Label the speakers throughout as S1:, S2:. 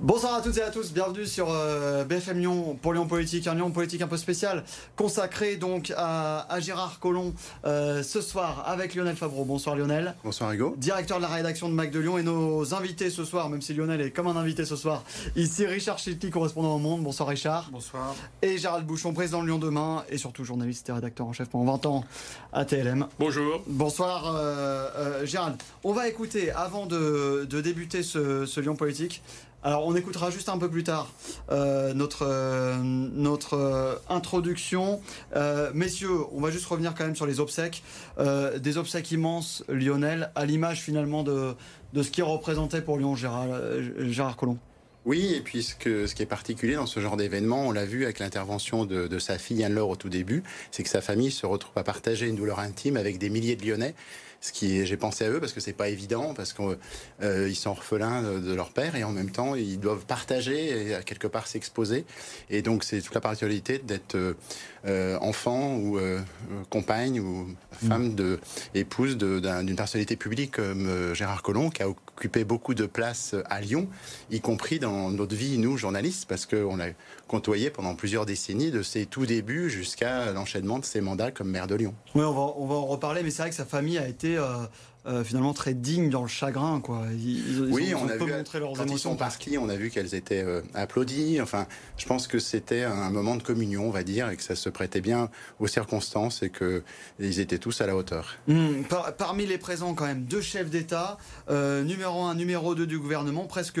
S1: Bonsoir à toutes et à tous, bienvenue sur euh, BFM Lyon pour Lyon Politique, un Lyon Politique un peu spécial, consacré donc à, Gérard Collomb euh, ce soir avec Lionel Favreau. Bonsoir Lionel.
S2: Bonsoir Hugo.
S1: Directeur de la rédaction de Mac de Lyon et nos invités ce soir, même si Lionel est comme un invité ce soir, ici Richard Chilty, correspondant au Monde. Bonsoir Richard.
S3: Bonsoir.
S1: Et Gérald Bouchon, président de Lyon Demain et surtout journaliste et rédacteur en chef pendant 20 ans à TLM.
S4: Bonjour.
S1: Bonsoir euh, Gérald. On va écouter, avant de, débuter ce, ce Lyon Politique, alors on écoutera juste un peu plus tard euh, notre, euh, notre euh, introduction. messieurs, on va juste revenir quand même sur les obsèques. des obsèques immenses, Lionel, à l'image finalement de, de ce qui représentait pour Lyon Gérard, Gérard Collomb.
S2: Oui, et puis ce, que, ce qui est particulier dans ce genre d'événement, on l'a vu avec l'intervention de, de, sa fille Anne-Laure au tout début, c'est que sa famille se retrouve à partager une douleur intime avec des milliers de Lyonnais ce qui j'ai pensé à eux parce que c'est pas évident parce qu'ils euh, sont orphelins de, leur père et en même temps ils doivent partager et à quelque part s'exposer et donc c'est toute la particularité d'être euh, euh, enfant ou compagne ou femme mm. de épouse d'une personnalité publique comme Gérard Collomb qui a occupé beaucoup de place à Lyon y compris dans notre vie nous journalistes parce qu'on l'a côtoyé pendant plusieurs décennies de ses tout débuts jusqu'à l'enchaînement de ses mandats comme maire de Lyon.
S1: Oui on va, on va en reparler mais c'est vrai que sa famille a été euh, euh, finalement très dignes dans le chagrin. Quoi.
S2: oui, on a vu, leurs quand ils sont partis, on a vu qu'elles étaient euh, applaudies. Enfin, je pense que c'était un moment de communion, on va dire, et que ça se prêtait bien aux circonstances et qu'ils étaient tous à la hauteur.
S1: Hmm, parmi les présents, quand même, deux chefs d'État, numéro un, numéro 2 du gouvernement, presque,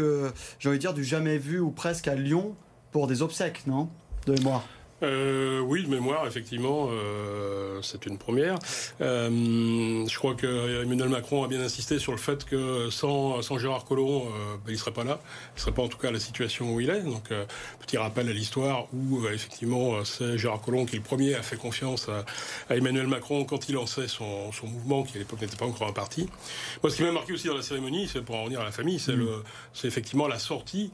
S1: j'ai envie de dire, du jamais vu ou presque à Lyon pour des obsèques, non? De mémoire.
S4: Euh, oui, de mémoire, effectivement, euh, c'est une première. Euh, je crois que Emmanuel Macron a bien insisté sur le fait que sans, sans Gérard Collomb, euh, ben, il ne serait pas là. Il ne serait pas en tout cas à la situation où il est. Donc, euh, petit rappel à l'histoire où, euh, effectivement, c'est Gérard Collomb qui, le premier, a fait confiance à, à Emmanuel Macron quand il lançait son, son mouvement, qui à l'époque n'était pas encore un parti. Moi, ce qui m'a marqué aussi dans la cérémonie, c'est pour en revenir à la famille, c'est mmh. effectivement la sortie.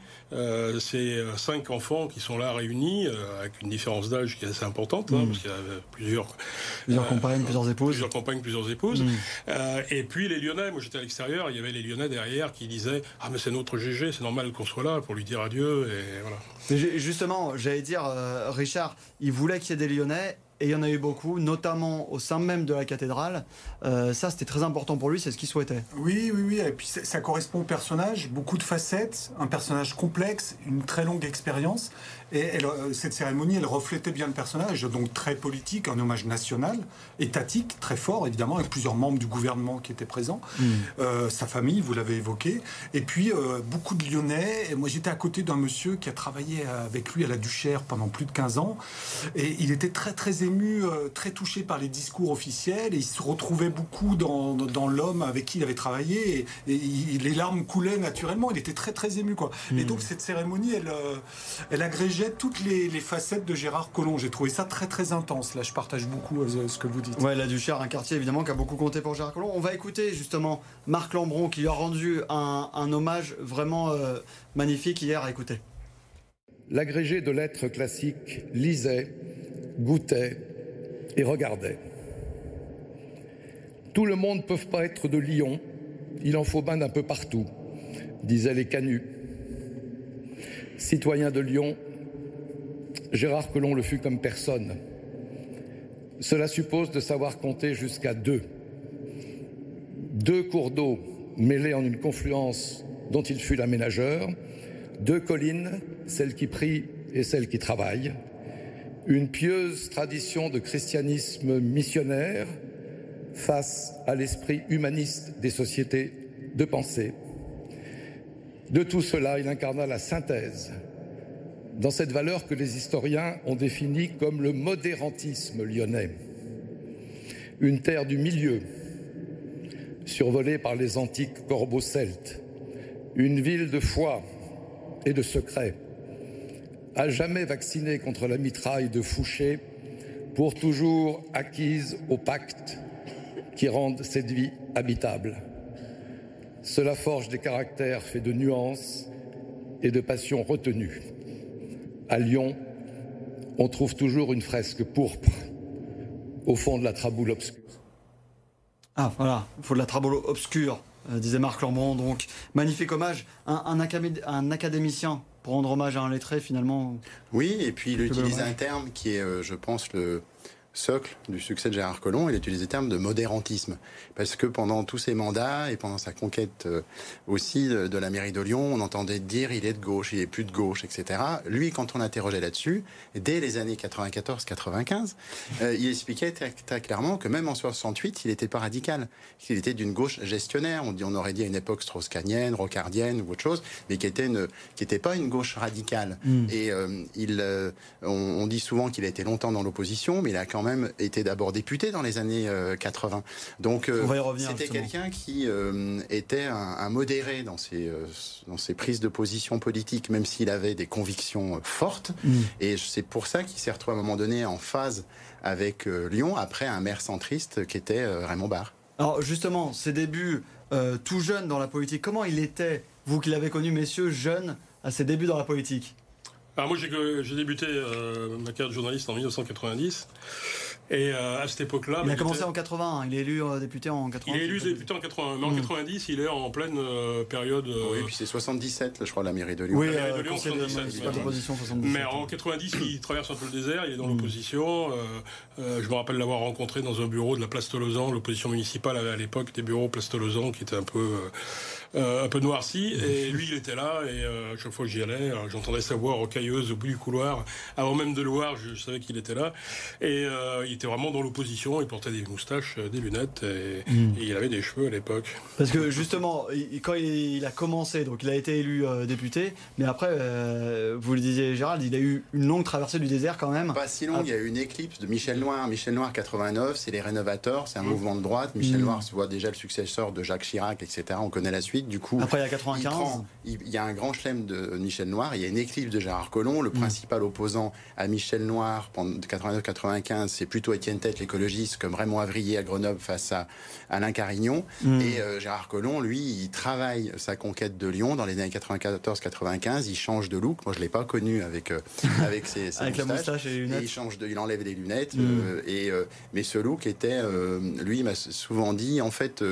S4: ces cinq enfants qui sont là réunis, avec une différence d'âge qui est assez importante, hein, mm. parce qu'il y a plusieurs,
S1: plusieurs euh, compagnes, plusieurs épouses.
S4: Plusieurs compagnes, plusieurs épouses. Mm. Euh, et puis les Lyonnais, moi j'étais à l'extérieur, il y avait les Lyonnais derrière qui disaient Ah, mais c'est notre GG, c'est normal qu'on soit là pour lui dire adieu. Et voilà.
S1: justement, j'allais dire, euh, Richard, il voulait qu'il y ait des Lyonnais et il y en a eu beaucoup, notamment au sein même de la cathédrale. Euh, ça, c'était très important pour lui, c'est ce qu'il souhaitait.
S3: Oui, oui, oui. Et puis ça, correspond au personnage, beaucoup de facettes, un personnage complexe, une très longue expérience. Et euh, cette cérémonie, elle reflétait bien le personnage, donc très politique, un hommage national, étatique, très fort, évidemment, avec plusieurs membres du gouvernement qui étaient présents. Hmm. Euh, sa famille, vous l'avez évoqué. Et puis, beaucoup de Lyonnais. Et moi, j'étais à côté d'un monsieur qui a travaillé avec lui à la Duchère pendant plus de 15 ans. Et il était très, très ému, euh, très touché par les discours officiels et il se retrouvait beaucoup dans, dans, l'homme avec qui il avait travaillé et, les larmes coulaient naturellement. Il était très très ému quoi. Et hmm. donc cette cérémonie, elle, euh, elle agrégeait toutes les, facettes de Gérard Collomb. J'ai trouvé ça très très intense. Là, je partage beaucoup euh, ce que vous dites.
S1: Ouais, la Duchère, un quartier évidemment qui a beaucoup compté pour Gérard Collomb. On va écouter justement Marc Lambron qui lui a rendu un, un hommage vraiment magnifique hier à écouter.
S5: L'agrégé de lettres classiques lisait goûtait et regardait. Tout le monde ne peut pas être de Lyon, il en faut bien d'un peu partout, disaient les canuts. Citoyen de Lyon, Gérard Collomb le fut comme personne. Cela suppose de savoir compter jusqu'à deux. Deux cours d'eau mêlés en une confluence dont il fut l'aménageur, deux collines, celle qui prie et celle qui travaille, une pieuse tradition de christianisme missionnaire face à l'esprit humaniste des sociétés de pensée. De tout cela, il incarna la synthèse dans cette valeur que les historiens ont définie comme le modérantisme lyonnais, une terre du milieu, survolée par les antiques corbeaux celtes, une ville de foi et de secret, à jamais vaccinée contre la mitraille de Fouché, pour toujours acquise au pacte qui rendent cette vie habitable. Cela forge des caractères faits de nuances et de passions retenues. À Lyon, on trouve toujours une fresque pourpre au fond de la traboule obscure.
S1: Ah voilà, il faut de la traboule obscure disait Marc Lambron. Donc, magnifique hommage. Un, un, académicien pour rendre hommage à un lettré, finalement.
S2: Oui, et puis il utilise un terme qui est, je pense, le, socle du succès de Gérard Collomb, il utilise le terme de modérantisme. Parce que pendant tous ses mandats et pendant sa conquête euh, aussi de, la mairie de Lyon, on entendait dire il est de gauche, il est plus de gauche, etc. Lui, quand on interrogeait là-dessus, dès les années 94-95, euh, il expliquait très, clairement que même en 68, il n'était pas radical. qu'il était d'une gauche gestionnaire. On, dit, on aurait dit à une époque strauss-canienne, rocardienne ou autre chose, mais qui était une, qui n'était pas une gauche radicale. Hmm. Et euh, il, on, on, dit souvent qu'il a été longtemps dans l'opposition, mais il a quand même été d'abord député dans les années 80. Euh, Donc euh, c'était quelqu'un qui euh, était un, modéré dans ses, dans ses prises de position politique, même s'il avait des convictions fortes. Mm. Et c'est pour ça qu'il s'est retrouvé à un moment donné en phase avec Lyon, après un maire centriste qui était Raymond Barre.
S1: Alors justement, ses débuts tout jeune dans la politique, comment il était, vous qui l'avez connu, messieurs, jeune, à ses débuts dans la politique?
S4: Alors moi j'ai débuté euh, ma carrière de journaliste en 1990 et euh, à cette époque-là...
S1: Il a commencé en 80, il est élu euh, député en 80.
S4: Il est élu député en 80, mais en 90 hmm. il est en pleine période...
S2: Oui, puis c'est 77 je crois la mairie de Lyon.
S1: Oui, la mairie de Lyon 77.
S4: mais en 90 il traverse un peu le désert, il est dans hmm. l'opposition. je me rappelle l'avoir rencontré dans un bureau de la Place Tolosan, l'opposition municipale avait à l'époque des bureaux Place Tolosan qui étaient un peu euh, un peu noirci. Et lui, il était là. Et euh, à chaque fois que j'y allais, euh, j'entendais sa voix rocailleuse au bout du couloir. Avant même de le voir, je, savais qu'il était là. Et il était vraiment dans l'opposition. Il portait des moustaches, des lunettes. Hmm. Et, il avait des cheveux à l'époque.
S1: Parce que justement, quand il a commencé, donc il a été élu député. Mais après, vous le disiez, Gérald, il a eu une longue traversée du désert quand même.
S2: Pas si longue. Il y a eu une éclipse de Michel Noir. Michel Noir 89, c'est les rénovateurs. C'est un mouvement de droite. Michel hmm. Noir se voit déjà le successeur de Jacques Chirac, etc. On connaît la suite. Du coup,
S1: après il y a 95,
S2: il, y a un grand chelem de Michel Noir. Il y a une éclipse de Gérard Collomb. Le mm. principal opposant à Michel Noir pendant 89-95, c'est plutôt Étienne Tête, l'écologiste, comme Raymond Avrier à Grenoble face à Alain Carignon. Mm. Et euh, Gérard Collomb, lui, il travaille sa conquête de Lyon dans les années 94-95. Il change de look. Moi, je l'ai pas connu avec euh, avec ses,
S1: avec
S2: moustaches.
S1: la moustache et les lunettes.
S2: il change de, il enlève les lunettes. Mm. Euh, et mais ce look était, lui, il m'a souvent dit, en fait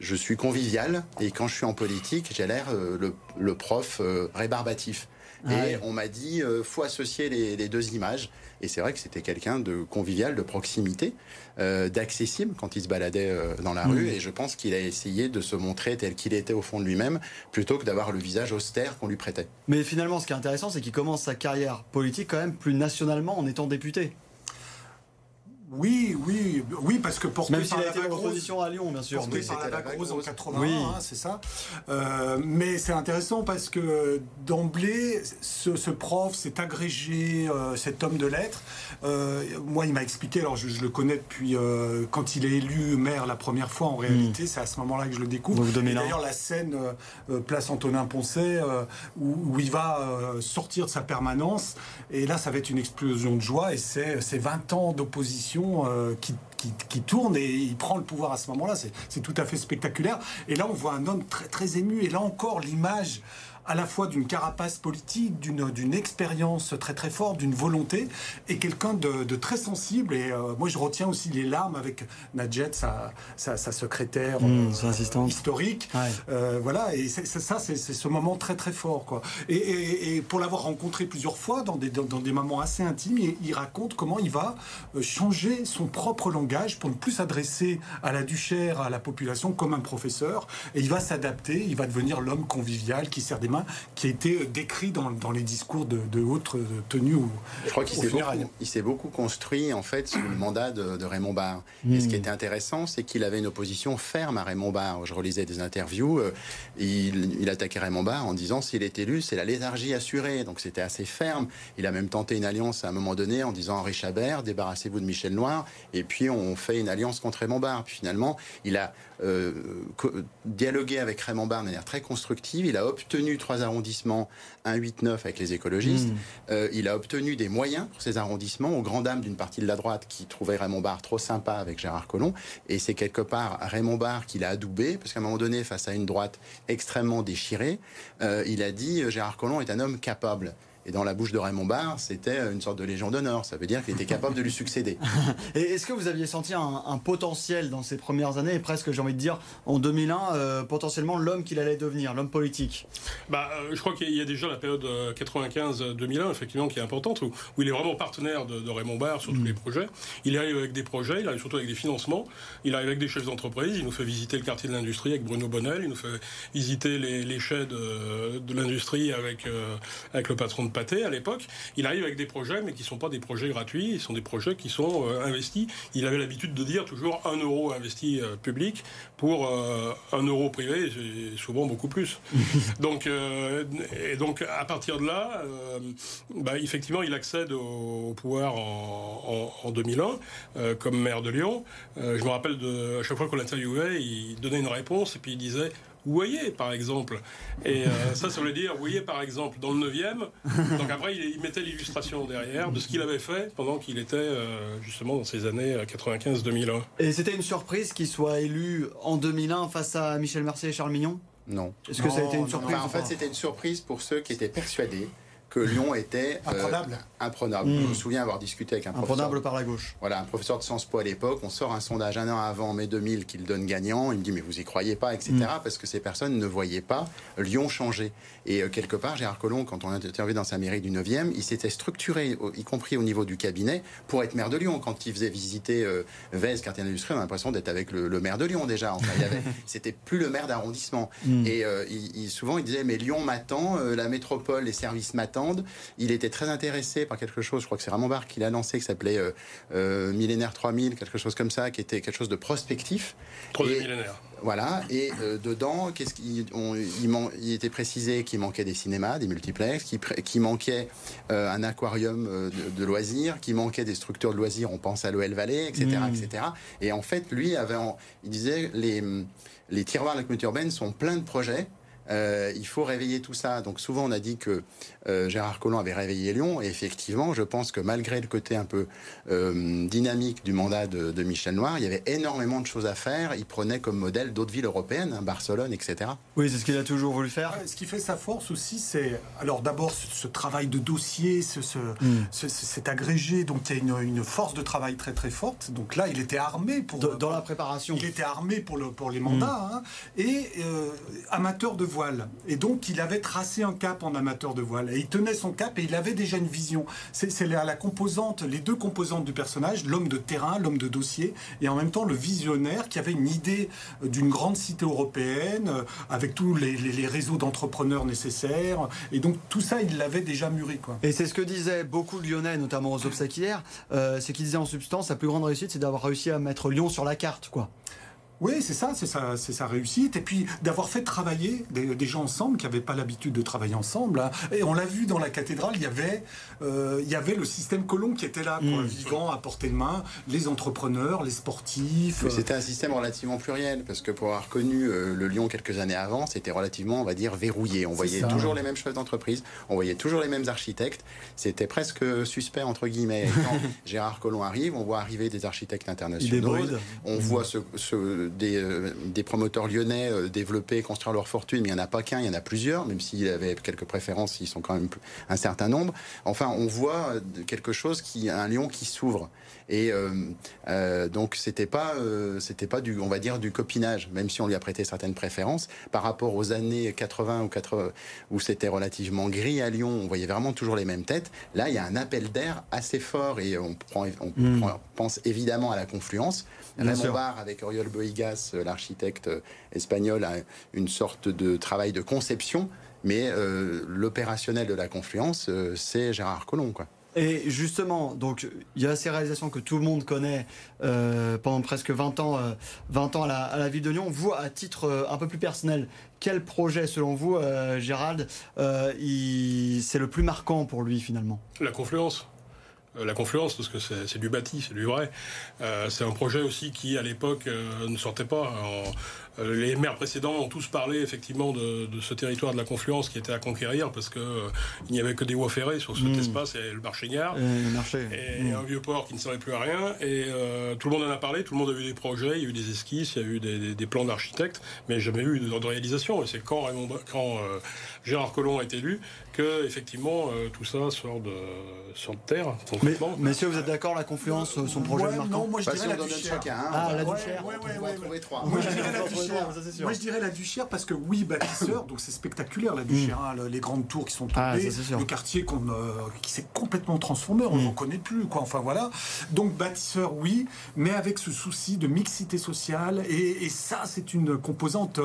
S2: je suis convivial et quand je suis en politique, j'ai l'air euh, le, prof euh, rébarbatif. Ah et on m'a dit, euh, faut associer les, deux images. Et c'est vrai que c'était quelqu'un de convivial, de proximité, d'accessible quand il se baladait dans la rue. Et je pense qu'il a essayé de se montrer tel qu'il était au fond de lui-même, plutôt que d'avoir le visage austère qu'on lui prêtait.
S1: Mais finalement, ce qui est intéressant, c'est qu'il commence sa carrière politique quand même plus nationalement en étant député.
S3: Oui, oui, oui, parce que porté
S1: Même s'il a été en opposition à Lyon, bien sûr.
S3: Porté par la Rose en 81, oui. Hein, c'est ça. Euh, mais c'est intéressant parce que d'emblée, ce, ce, prof, cet agrégé, euh, cet homme de lettres, euh, moi, il m'a expliqué, alors je, je, le connais depuis quand il est élu maire la première fois, en réalité, hmm. c'est à ce moment-là que je le découvre. D'ailleurs, la scène place Antonin Poncet, où, où, il va sortir de sa permanence, et là, ça va être une explosion de joie, et c'est 20 ans d'opposition euh, qui, tourne et il prend le pouvoir à ce moment-là. C'est tout à fait spectaculaire. Et là, on voit un homme très ému. Et là encore, l'image à la fois d'une carapace politique, d'une expérience très très forte, d'une volonté, et quelqu'un de, très sensible. Et euh, moi, je retiens aussi les larmes avec Nadjet, sa, sa, secrétaire
S1: mmh, euh,
S3: historique. Euh, voilà, et ça, c'est ce moment très très fort. Quoi. Et, pour l'avoir rencontré plusieurs fois dans des, dans, des moments assez intimes, il, raconte comment il va changer son propre langage pour ne plus s'adresser à la duchère, à la population comme un professeur, et il va s'adapter, il va devenir l'homme convivial qui sert des mains qui a été décrit dans, dans les discours de, de haute tenue.
S2: Je crois qu'il s'est beaucoup, beaucoup construit en fait sous le mandat de, Raymond Barre. Et ce qui hmm. était intéressant, c'est qu'il avait une opposition ferme à Raymond Barre. Je relisais des interviews, euh, il, il, attaquait Raymond Barre en disant s'il est élu, c'est la léthargie assurée. Donc c'était assez ferme. Il a même tenté une alliance à un moment donné en disant Henri Chabert, débarrassez-vous de Michel Noir, et puis on fait une alliance contre Raymond Barre. Puis finalement, il a euh, dialogué avec Raymond Barre de manière très constructive. Il a obtenu trois arrondissements, 1, 8, 9 avec les écologistes. Hmm. Euh, il a obtenu des moyens pour ces arrondissements, aux grand dames d'une partie de la droite qui trouvait Raymond Barre trop sympa avec Gérard Collomb. Et c'est quelque part Raymond Barre qui l'a adoubé, parce qu'à un moment donné, face à une droite extrêmement déchirée, euh, il a dit Gérard Collomb est un homme capable. Et dans la bouche de Raymond Barre, c'était une sorte de légion d'honneur. Ça veut dire qu'il était capable de lui succéder.
S1: Et est-ce que vous aviez senti un, potentiel dans ces premières années, et presque, j'ai envie de dire, en 2001, euh, potentiellement l'homme qu'il allait devenir, l'homme politique?
S4: Bah, euh, Je crois qu'il y a déjà la période 95-2001, euh, effectivement, qui est importante, où, il est vraiment partenaire de, Raymond Barre sur tous mm. les projets. Il arrive avec des projets, il arrive surtout avec des financements, il arrive avec des chefs d'entreprise, il nous fait visiter le quartier de l'industrie avec Bruno Bonnel, il nous fait visiter les, les chais de, l'industrie avec, avec le patron de à l'époque. Il arrive avec des projets, mais qui ne sont pas des projets gratuits, ils sont des projets qui sont euh, investis. Il avait l'habitude de dire toujours un euro investi euh, public pour euh, un euro privé, souvent beaucoup plus. donc, et donc, à partir de là, bah, effectivement, il accède au, pouvoir en, en 2001 comme maire de Lyon. je me rappelle de, à chaque fois qu'on l'interviewait, il donnait une réponse et puis il disait vous voyez, par exemple. Et euh, ça, ça veut dire, vous voyez, par exemple, dans le 9e. Donc après, il, mettait l'illustration derrière de ce qu'il avait fait pendant qu'il était euh, justement dans ces années 95-2001. Euh,
S1: et c'était une surprise qu'il soit élu en 2001 face à Michel Mercier et Charles Mignon?
S2: Non.
S1: Est-ce que ça a été une surprise
S2: En fait, c'était une surprise pour ceux qui étaient persuadés que Lyon était
S3: imprenable.
S2: imprenable. Hmm. Je me souviens avoir discuté avec un
S1: imprenable par la gauche.
S2: Voilà, un professeur de Sciences Po à l'époque. On sort un sondage un an avant mai 2000 qu'il donne gagnant. Il me dit mais vous y croyez pas, etc. Hmm. Parce que ces personnes ne voyaient pas Lyon changer. Et euh, quelque part, Gérard Collomb, quand on l'a interviewé dans sa mairie du 9e, il s'était structuré, y compris au niveau du cabinet, pour être maire de Lyon. Quand il faisait visiter euh, Vez, quartier industriel, on a l'impression d'être avec le, maire de Lyon déjà. Enfin, c'était plus le maire d'arrondissement. Hmm. Et euh, il, souvent, il disait mais Lyon m'attend, la métropole, les services m'attendent. Il était très intéressé par quelque chose, je crois que c'est Ramon Barre qui l'a lancé, qui s'appelait euh, euh, Millénaire 3000, quelque chose comme ça, qui était quelque chose de prospectif.
S4: Troisième millénaire.
S2: Voilà, et euh, dedans, qu'est-ce qu'il il, était précisé qu'il manquait des cinémas, des multiplex, qu'il manquait un aquarium de, loisirs, qu'il manquait des structures de loisirs, on pense à l'OL Valley, etc., mmh. etc. Et en fait, lui avait, il disait les les tiroirs de la communauté urbaine sont pleins de projets euh, il faut réveiller tout ça. Donc souvent on a dit que euh, Gérard Collomb avait réveillé Lyon, et effectivement, je pense que malgré le côté un peu euh, dynamique du mandat de, Michel Noir, il y avait énormément de choses à faire. Il prenait comme modèle d'autres villes européennes, hein, Barcelone, etc.
S1: Oui, c'est ce qu'il a toujours voulu faire.
S3: ce qui fait sa force aussi, c'est alors d'abord ce, travail de dossier, ce, hmm. cet agrégé, donc il y a une, force de travail très très forte. Donc là, il était armé pour
S1: dans la préparation.
S3: Il était armé pour le pour les mandats hmm. hein, et amateur de voix et donc, il avait tracé un cap en amateur de voile. Et il tenait son cap et il avait déjà une vision. C'est la, la composante, les deux composantes du personnage, l'homme de terrain, l'homme de dossier, et en même temps le visionnaire qui avait une idée euh, d'une grande cité européenne euh, avec tous les, réseaux d'entrepreneurs nécessaires. Et donc, tout ça, il l'avait déjà mûri.
S1: Et c'est ce que disaient beaucoup de Lyonnais, notamment aux obsèques hier. Euh, c'est qu'ils disaient en substance, sa plus grande réussite, c'est d'avoir réussi à mettre Lyon sur la carte. quoi.
S3: Oui, c'est ça, c'est sa, c'est sa réussite. Et puis d'avoir fait travailler des, gens ensemble qui n'avaient pas l'habitude de travailler ensemble. Hein. Et on l'a vu dans la cathédrale, il y avait, euh, il y avait le système colon qui était là, mmh. vivant à portée de main, les entrepreneurs, les sportifs.
S2: Mais c'était un système relativement pluriel, parce que pour avoir connu euh, le Lyon quelques années avant, c'était relativement, on va dire, verrouillé. On voyait toujours les mêmes chefs d'entreprise, on voyait toujours les mêmes architectes. C'était presque suspect, entre guillemets. quand Gérard Collomb arrive, on voit arriver des architectes internationaux. On voit ce, ce euh, des, promoteurs lyonnais euh, développer, construire leur fortune, mais il n'y en a pas qu'un, il y en a plusieurs, même s'il avait quelques préférences, ils sont quand même un certain nombre. Enfin, on voit euh, quelque chose qui, un Lyon qui s'ouvre. Et donc, c'était pas, c'était pas du, on va dire, du copinage, même si on lui a prêté certaines préférences par rapport aux années 80 ou 80 où c'était relativement gris à Lyon. On voyait vraiment toujours les mêmes têtes. Là, il y a un appel d'air assez fort et on prend, on hmm. pense évidemment à la confluence. Raymond Barre avec Oriol Boigas, euh, l'architecte euh, espagnol, a une sorte de travail de conception, mais euh, l'opérationnel de la confluence, c'est Gérard Collomb, quoi.
S1: Et justement, donc il y a ces réalisations que tout le monde connaît pendant presque 20 ans, 20 ans à la, ville de Lyon. Vous, à titre un peu plus personnel, quel projet, selon vous, Gérald, c'est le plus marquant pour lui finalement?
S4: La confluence. Euh, la confluence, parce que c'est du bâti, c'est du vrai. Euh, c'est un projet aussi qui, à l'époque, euh, ne sortait pas. Les maires précédents ont tous parlé effectivement de, ce territoire de la confluence qui était à conquérir parce que il n'y avait que des voies ferrées sur cet mmh. espace et le marché gare et, mmh. un vieux port qui ne servait plus à rien. Et tout le monde en a parlé, tout le monde a eu des projets, il y a eu des esquisses, il y a eu des, plans d'architectes, mais jamais eu de, de réalisation. Et c'est quand, quand Gérard Collomb a été élu que effectivement euh, tout ça sort de, sort de terre.
S1: Mais, messieurs, vous êtes d'accord la confluence, euh, son projet marquant
S3: Non, moi je dirais la Duchère.
S1: ah, la Duchère.
S3: Moi je dirais la Duchère. Parce que oui, bâtisseur, donc c'est spectaculaire la Duchère, mm. hein, les grandes tours qui sont ah, tombées, le quartier euh, qui s'est complètement transformé, on n'en mm. connaît plus, quoi. Enfin voilà. Donc bâtisseur, oui, mais avec ce souci de mixité sociale et, ça, c'est une composante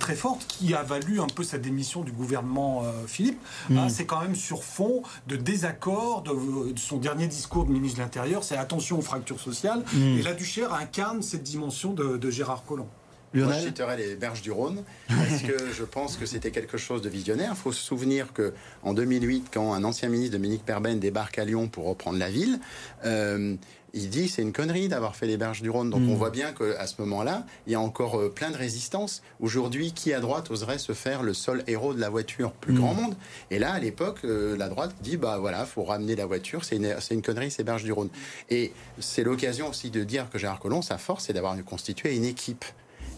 S3: très forte qui a valu un peu sa démission du gouvernement Philippe Hein, mm. c'est quand même sur fond de désaccord de, son dernier discours de ministre de l'Intérieur, c'est attention aux fractures sociales. Mm. Et la Duchère incarne cette dimension de, Gérard Collomb.
S2: Moi, je citerai les berges du Rhône, parce que je pense que c'était quelque chose de visionnaire. Il faut se souvenir que en 2008, quand un ancien ministre, Dominique Perben, débarque à Lyon pour reprendre la ville, euh, il dit c'est une connerie d'avoir fait les berges du Rhône. Donc on mm. voit bien qu'à ce moment-là, il y a encore euh, plein de résistance. Aujourd'hui, qui à droite oserait se faire le seul héros de la voiture Plus mm. grand monde? Et là, à l'époque, euh, la droite dit bah voilà, faut ramener la voiture, c'est une, une, connerie, ces berges du Rhône. Et c'est l'occasion aussi de dire que Gérard Collomb, sa force, c'est d'avoir constitué une équipe.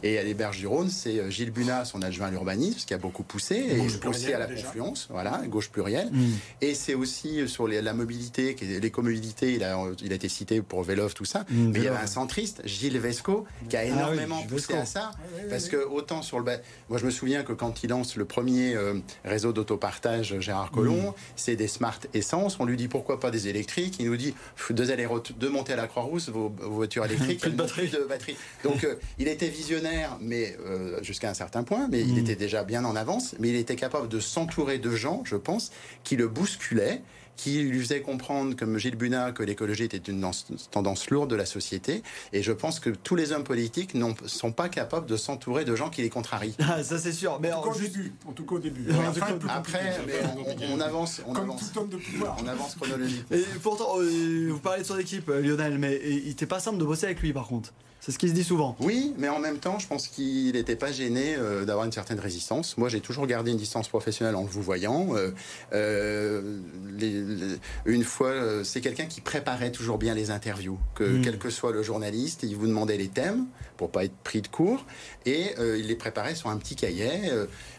S2: Et à l'héberge du Rhône, c'est euh, Gilles Bunat, son adjoint à l'urbanisme, qui a beaucoup poussé, et, poussé à la confluence, voilà, gauche plurielle. Mm. Et c'est aussi euh, sur la mobilité, l'écomobilité, il a, il a été cité pour Vélov, tout ça. Mm, mais il y avait un centriste, Gilles Vesco, qui a ah énormément poussé à ça. parce que autant sur le... Moi, je me souviens que quand il lance le premier euh, réseau d'autopartage, Gérard Collomb, mm. c'est des smart essence. On lui dit pourquoi pas des électriques? Il nous dit deux allers de monter à la Croix-Rousse, vos, voitures électriques,
S1: de batterie.
S2: de batterie. Donc, il était visionnaire mais euh, jusqu'à un certain point, mais il mm. était déjà bien en avance. Mais il était capable de s'entourer de gens, je pense, qui le bousculaient qui lui faisaient comprendre, comme Gilles Bunat, que l'écologie était une tendance lourde de la société. Et je pense que tous les hommes politiques ne sont pas capables de s'entourer de gens qui les contrarient.
S1: Ah, ça c'est sûr.
S3: Mais en tout, cas, au début. En tout cas au début.
S2: Après, on, avance, on avance.
S3: Tout homme de pouvoir.
S2: On avance chronologiquement.
S1: Et pourtant, euh, vous parlez de son équipe, euh, Lionel, mais il n'était pas simple de bosser avec lui, par contre. C'est ce qui se dit souvent.
S2: Oui, mais en même temps, je pense qu'il n'était pas gêné euh, d'avoir une certaine résistance. Moi, j'ai toujours gardé une distance professionnelle en vous voyant. Euh, euh, une fois, c'est quelqu'un qui préparait toujours bien les interviews. Que hmm. quel que soit le journaliste, il vous demandait les thèmes pour pas être pris de court, et il les préparait sur un petit cahier.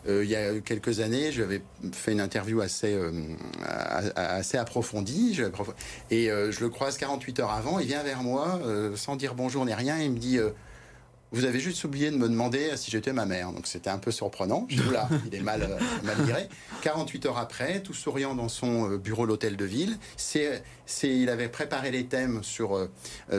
S2: il y a quelques années, j'avais fait une interview assez assez approfondie, et je le croise 48 heures avant. Il vient vers moi sans dire bonjour ni rien. Il me dit euh, Vous avez juste oublié de me demander si j'étais ma mère. Donc c'était un peu surprenant. Je dis là, il est mal, euh, mal viré. 48 heures après, tout souriant dans son euh, bureau l'hôtel de ville, c'est, il avait préparé les thèmes sur,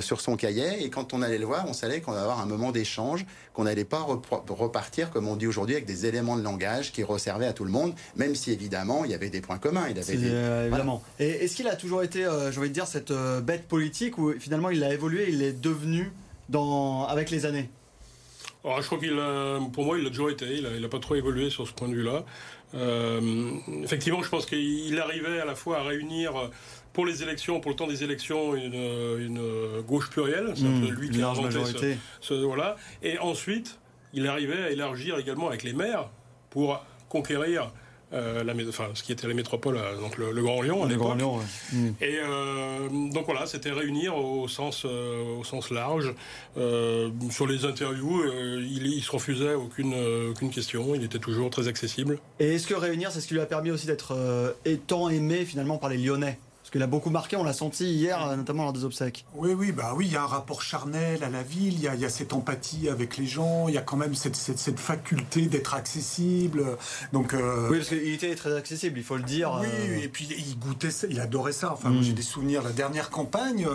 S2: sur son cahier. Et quand on allait le voir, on savait qu'on allait avoir un moment d'échange, qu'on n'allait pas repartir, comme on dit aujourd'hui, avec des éléments de langage qui resservaient à tout le monde, même si évidemment il y avait des points communs. Il avait
S1: évidemment. Et est-ce qu'il a toujours été, j'ai envie de dire, cette bête politique où finalement il a évolué, il est devenu avec les années?
S4: Je crois qu'il pour moi, il a toujours été. Il n'a pas trop évolué sur ce point de vue-là. Euh, effectivement, je pense qu'il arrivait à la fois à réunir pour les élections, pour le temps des élections, une, gauche plurielle. C'est mmh, lui qui a inventé ce, voilà. Et ensuite, il arrivait à élargir également avec les maires pour conquérir euh, la, enfin, ce qui était la métropole, euh, donc le, Grand Lyon.
S1: Le Grand Lyon,
S4: mm. Et euh, donc voilà, c'était réunir au sens, au sens large. sur les interviews, il, il, se refusait aucune, aucune question. Il était toujours très accessible.
S1: Et est-ce que réunir, c'est ce qui lui a permis aussi d'être étant aimé finalement par les Lyonnais? Parce qu'il a beaucoup marqué, on l'a senti hier, euh, notamment lors des obsèques.
S3: Oui, oui, bah oui, il y a un rapport charnel à la ville, il y a, cette empathie avec les gens, il y a quand même cette, cette, faculté d'être accessible. Donc,
S1: euh, Oui, parce qu'il était très accessible, il faut le dire.
S3: Oui, euh. et puis il goûtait ça, il adorait ça. Enfin, j'ai mm. des souvenirs, la dernière campagne,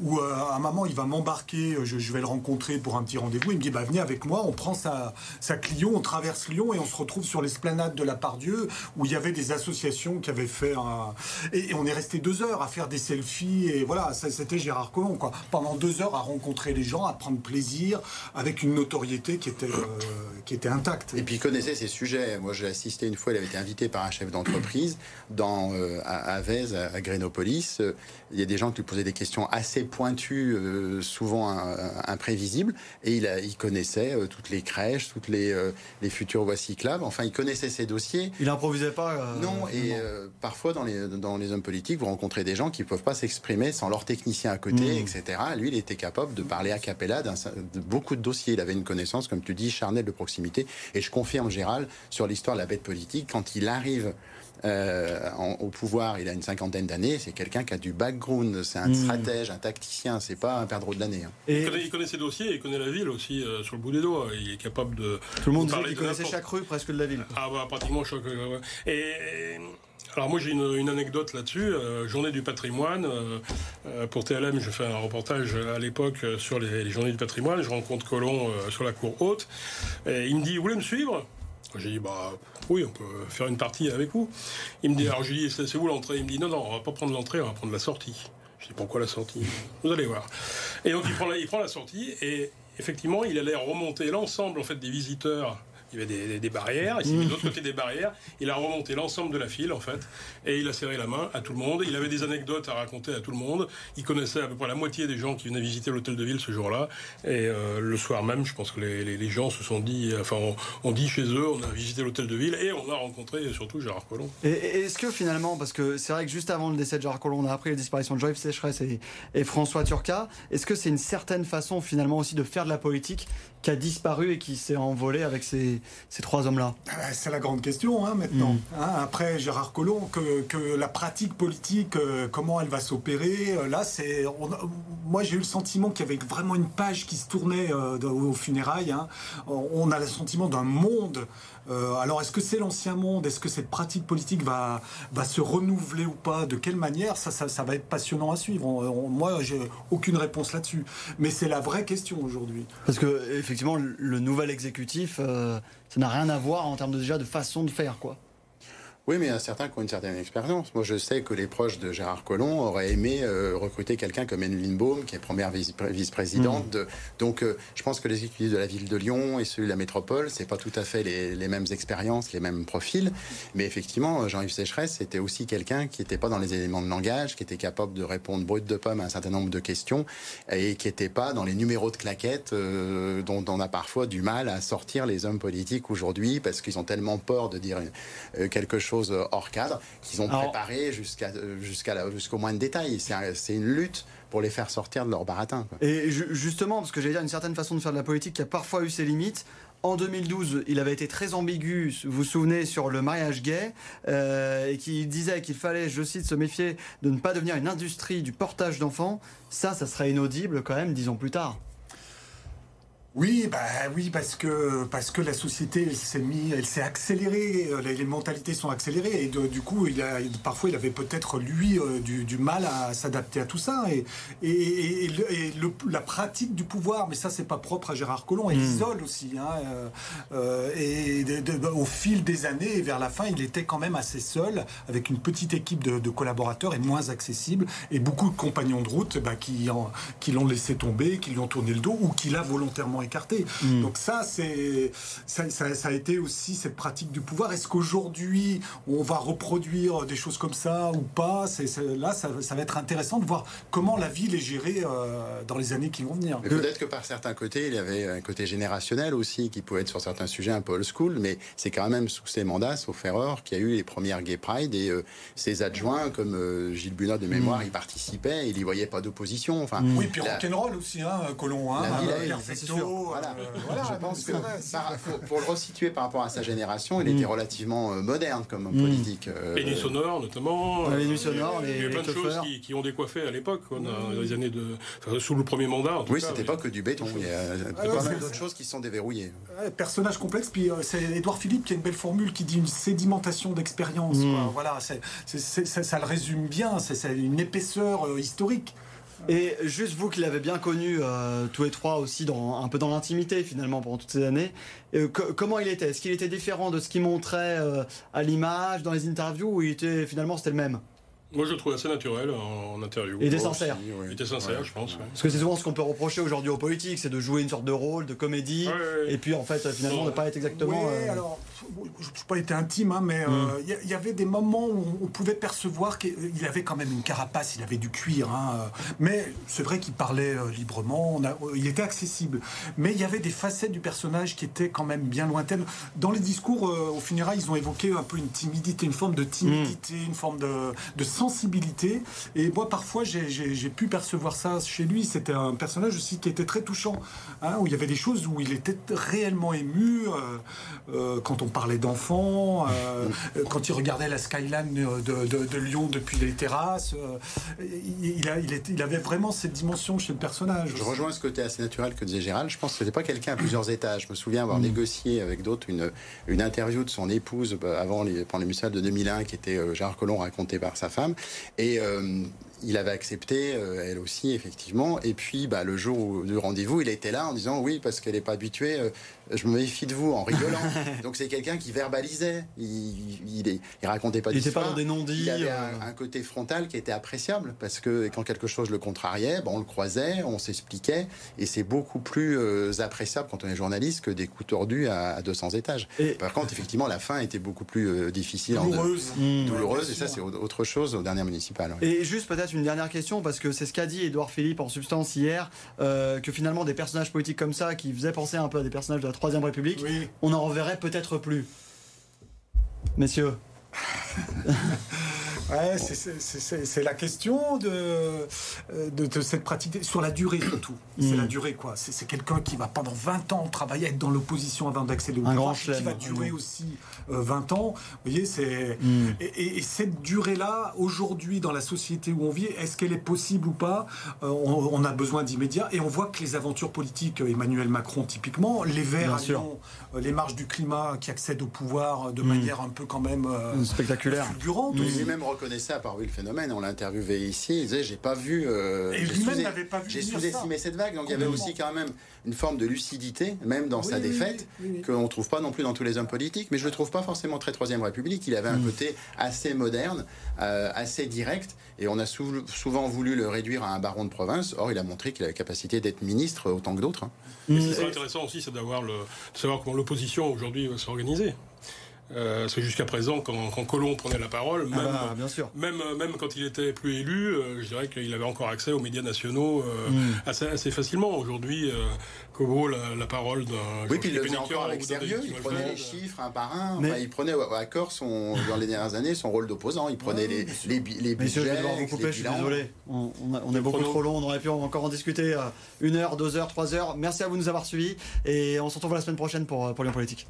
S3: où à un moment, il va m'embarquer, je, vais le rencontrer pour un petit rendez-vous, il me dit, bah venez avec moi, on prend sa, sa Clio, on traverse Lyon et on se retrouve sur l'esplanade de la Pardieu, où il y avait des associations qui avaient fait un... Et, et on est resté deux deux heures à faire des selfies et voilà, c'était Gérard Collomb quoi. Pendant deux heures à rencontrer les gens, à prendre plaisir, avec une notoriété qui était euh, qui était intacte.
S2: Et puis il connaissait ses sujets. Moi, j'ai assisté une fois, il avait été invité par un chef d'entreprise dans euh, à, à Vèze, à, Grénopolis. Il y a des gens qui lui posaient des questions assez pointues, souvent imprévisibles, et il, a, il connaissait toutes les crèches, toutes les les futures voies cyclables. Enfin, il connaissait ses dossiers.
S1: Il improvisait pas.
S2: non, et parfois dans les dans les hommes politiques, vous rencontrez des gens qui ne peuvent pas s'exprimer sans leur technicien à côté, mmh. etc. Lui, il était capable de parler à capella de beaucoup de dossiers. Il avait une connaissance, comme tu dis, charnelle de proximité. Et je confirme, Gérald, sur l'histoire de la bête politique, quand il arrive euh, au pouvoir, il a une cinquantaine d'années, c'est quelqu'un qui a du background, c'est un mmh. stratège, un tacticien, c'est pas un perdreau de l'année. Hein.
S4: Et il, connaît, ses dossiers, il connaît la ville aussi euh, sur le bout des doigts, il est capable de...
S1: Tout le monde disait qu'il connaissait chaque rue presque de la ville.
S4: Ah bah pratiquement chaque... rue. et alors moi j'ai une, anecdote là-dessus. Euh, journée du patrimoine. Euh, euh, pour TLM, je fais un reportage à l'époque sur les, journées du patrimoine. Je rencontre Colomb sur la cour haute. Et il me dit, vous voulez me suivre? J'ai dit, bah oui, on peut faire une partie avec vous. Il me dit, alors dis, c'est où l'entrée? Il me dit, non, non, on va pas prendre l'entrée, on va prendre la sortie. Je dis, pourquoi la sortie? Vous allez voir. Et donc il prend la, il prend la sortie et effectivement, il allait remonter l'ensemble en fait des visiteurs il y avait des, barrières, il s'est mis de l'autre côté des barrières, il a remonté l'ensemble de la file en fait, et il a serré la main à tout le monde, il avait des anecdotes à raconter à tout le monde, il connaissait à peu près la moitié des gens qui venaient visiter l'hôtel de ville ce jour-là, et euh, le soir même, je pense que les, gens se sont dit, enfin on, dit chez eux, on a visité l'hôtel de ville, et on a rencontré surtout Gérard Collomb.
S1: Et, est-ce que finalement, parce que c'est vrai que juste avant le décès de Gérard Collomb, on a appris la disparition de Joël Sécheresse et, et François Turca, est-ce que c'est une certaine façon finalement aussi de faire de la politique qui a disparu et qui s'est envolé avec ces, ces trois hommes-là?
S3: Ah, C'est la grande question hein, maintenant. Mm. Hein, après Gérard Collomb, que, que la pratique politique, euh, comment elle va s'opérer, euh, là, c'est. Moi, j'ai eu le sentiment qu'il y avait vraiment une page qui se tournait euh, aux funérailles. Hein. On a le sentiment d'un monde euh, alors, est-ce que c'est l'ancien monde? Est-ce que cette pratique politique va, va se renouveler ou pas? De quelle manière? Ça, ça, va être passionnant à suivre. Moi, j'ai aucune réponse là-dessus. Mais c'est la vraie question aujourd'hui.
S1: Parce que, effectivement, le nouvel exécutif, euh, ça n'a rien à voir en termes de, déjà de façon de faire, quoi.
S2: Oui, mais il y a certains qui ont une certaine expérience. Moi, je sais que les proches de Gérard Collomb auraient aimé euh, recruter quelqu'un comme Emeline Baum, qui est première vice-présidente. Mmh. Donc, euh, je pense que les équipes de la ville de Lyon et celui de la métropole, c'est pas tout à fait les, mêmes expériences, les mêmes profils. Mais effectivement, Jean-Yves Sécheresse, c'était aussi quelqu'un qui n'était pas dans les éléments de langage, qui était capable de répondre brut de pomme à un certain nombre de questions et qui n'était pas dans les numéros de claquettes euh, dont on a parfois du mal à sortir les hommes politiques aujourd'hui parce qu'ils ont tellement peur de dire quelque chose hors cadre qu'ils ont préparé jusqu'à jusqu'à jusqu'au moins de détails. C'est une lutte pour les faire sortir de leur baratin.
S1: Et justement, parce que j'allais dire une certaine façon de faire de la politique qui a parfois eu ses limites. En 2012, il avait été très ambigu, vous vous souvenez, sur le mariage gay, euh, et qui disait qu'il fallait, je cite, se méfier de ne pas devenir une industrie du portage d'enfants. Ça, ça serait inaudible quand même dix ans plus tard.
S3: Oui, bah oui, parce que parce que la société elle s'est mis, elle s'est accélérée, euh, les, mentalités sont accélérées et du coup, il a parfois il avait peut-être lui euh, du, mal à s'adapter à tout ça et et, la pratique du pouvoir, mais ça c'est pas propre à Gérard Collomb, elle hmm. isole aussi. Hein, euh, et au fil des années vers la fin, il était quand même assez seul avec une petite équipe de, collaborateurs et moins accessible et beaucoup de compagnons de route bah, qui qui l'ont laissé tomber, qui lui ont tourné le dos ou qui l'a volontairement écarté. Hmm. Donc ça, c'est ça, ça, a été aussi cette pratique du pouvoir. Est-ce qu'aujourd'hui, on va reproduire des choses comme ça ou pas? C'est, Là, ça, va être intéressant de voir comment la ville est gérée euh, dans les années qui vont venir.
S2: peut-être que par certains côtés, il y avait un côté générationnel aussi qui pouvait être sur certains sujets un peu old school, mais c'est quand même sous ses mandats, sauf erreur, qu'il y a eu les premières Gay Pride et euh, ses adjoints, comme euh, Gilles Bunat de mémoire, hmm. y participaient, il n'y voyait pas d'opposition. Enfin,
S3: Oui, puis rock'n'roll aussi, hein, Colomb. Hein,
S2: voilà. voilà. je pense que pour, le resituer par rapport à sa génération, il était mm. relativement euh, moderne comme mm. politique.
S4: Euh, les nuits sonores, notamment.
S1: les nuits sonores,
S4: Il y a plein de choses qui, ont décoiffé à l'époque, dans les années de. sous le premier mandat. En
S2: oui, c'était pas que du béton. Il y a pas mal d'autres choses qui sont déverrouillées.
S3: personnage complexe, puis euh, c'est Édouard Philippe qui a une belle formule qui dit une sédimentation d'expérience. Mm. Voilà, ça, le résume bien. C'est une épaisseur historique.
S1: Et juste vous qui l'avez bien connu euh, tous les trois aussi dans, un peu dans l'intimité finalement pendant toutes ces années, euh, comment il était? Est-ce qu'il était différent de ce qu'il montrait euh, à l'image, dans les interviews, ou il était finalement c'était le même?
S4: Moi, je le trouve assez naturel en, interview.
S1: Il était sincère.
S2: aussi.
S4: Il était sincère, je pense. ouais.
S1: Parce que c'est souvent ce qu'on peut reprocher aujourd'hui aux politiques, c'est de jouer une sorte de rôle, de comédie, et puis en fait finalement ne pas être exactement.
S3: Oui,
S1: euh,
S3: alors, je n'ai pas été intime, hein, mais
S1: Mm.
S3: euh, il y, a- il y avait des moments où on pouvait percevoir qu'il avait quand même une carapace, il avait du cuir. hein, euh, mais c'est vrai qu'il parlait euh, librement, on a- il était accessible. Mais il y avait des facettes du personnage qui étaient quand même bien lointaines. Dans les discours, euh, au funérailles, ils ont évoqué un peu une timidité, une forme de timidité,
S1: Mm.
S3: une forme de, de sensibilité. Et moi, parfois, j'ai- pu percevoir ça chez lui. C'était un personnage aussi qui était très touchant, hein, où il y avait des choses où il était réellement ému. euh, euh, quand on parlait d'enfants, euh, quand il regardait la skyline de, de- de Lyon depuis les terrasses. il, il a- il était- il avait vraiment cette dimension chez le personnage.
S2: Je
S3: aussi.
S2: rejoins ce côté assez naturel que disait Gérald. Je pense que c'était pas quelqu'un à plusieurs étages. Je me souviens avoir négocié avec d'autres une, une interview de son épouse bah, avant les, pendant les de 2001 qui était Gérard Collomb raconté par sa femme. Et euh, il avait accepté, euh, elle aussi, effectivement. Et puis, bah, le jour du rendez-vous, il était là en disant oui, parce qu'elle n'est pas habituée, euh, je me méfie de vous en rigolant. Donc, c'est quelqu'un qui verbalisait. Il, il, racontait pas
S1: il n'était pas dans des non-dits.
S2: Il avait
S1: euh,
S2: un, un côté frontal qui était appréciable parce que quand quelque chose le contrariait, ben, on le croisait, on s'expliquait et c'est beaucoup plus euh, appréciable quand on est journaliste que des coups tordus à, à 200 étages.
S1: Et-
S2: Par contre, effectivement, la fin était beaucoup plus euh, difficile, en-
S3: douloureuse.
S2: Douloureuse et
S3: Bien
S2: ça c'est au- autre chose aux dernières municipales. ouais.
S1: Et juste peut-être une dernière question, parce que c'est ce qu'a dit Édouard Philippe en substance hier, euh, que finalement des personnages politiques comme ça, qui faisaient penser un peu à des personnages de la Troisième République,
S3: Oui.
S1: on en reverrait peut-être plus. Messieurs.
S3: Ouais, c'est- la question de, euh, de, de cette pratique, sur la durée surtout. C'est la durée, quoi. C'est quelqu'un qui va pendant 20 ans travailler, être dans l'opposition avant d'accéder au
S1: Un
S3: pouvoir, qui va durer
S1: mm.
S3: aussi euh, 20 ans. Vous voyez, c'est.
S1: Mm.
S3: Et, et- et cette durée-là, aujourd'hui, dans la société où on vit, est-ce qu'elle est possible ou pas? Euh, on, on a besoin d'immédiat. Et on voit que les aventures politiques, euh, Emmanuel Macron typiquement, les Verts. Lyon, les marches du climat qui accèdent au pouvoir de manière un peu quand même euh,
S1: Spectaculaire.
S3: fulgurante.
S2: Reconnaissait avoir vu le phénomène. On l'a interviewé ici. Il disait J'ai pas vu. euh,
S3: Et lui-même n'avait pas vu
S2: J'ai sous-estimé cette vague. Donc il y avait aussi quand même une forme de lucidité, même dans
S3: Oui,
S2: sa
S3: oui,
S2: défaite,
S3: oui, oui, oui.
S2: qu'on ne trouve pas non plus dans tous les hommes politiques. Mais je le trouve pas forcément très Troisième République. Il avait un côté assez moderne, euh, assez direct. Et on a sou- souvent voulu le réduire à un baron de province. Or, il a montré qu'il a la capacité d'être ministre autant que d'autres. hein.
S4: Et
S1: Mm.
S4: ce qui serait intéressant aussi, c'est d'avoir le, de savoir comment l'opposition aujourd'hui va s'organiser. Euh, parce que jusqu'à présent, quand, quand Colomb prenait la parole, même,
S1: Ah bah, bien sûr.
S4: même, même quand il était plus élu, euh, je dirais qu'il avait encore accès aux médias nationaux euh,
S1: Mm.
S4: assez, assez facilement. Aujourd'hui, euh, Kobo, la, la parole d'un.
S2: Oui, puis il le faisait encore avec sérieux. Il prenait les chiffres un par un.
S1: Mais-
S2: Enfin, il prenait à corps son, dans les dernières années son rôle d'opposant. Il prenait les, les, les
S1: Messieurs, je vais
S2: budgets,
S1: devoir vous couper, je suis désolé. On, on a- on est beaucoup trop long, on aurait pu encore en discuter euh, une heure, deux heures, trois heures. Merci à vous de nous avoir suivis et on se retrouve la semaine prochaine pour, euh, pour Lyon Politique.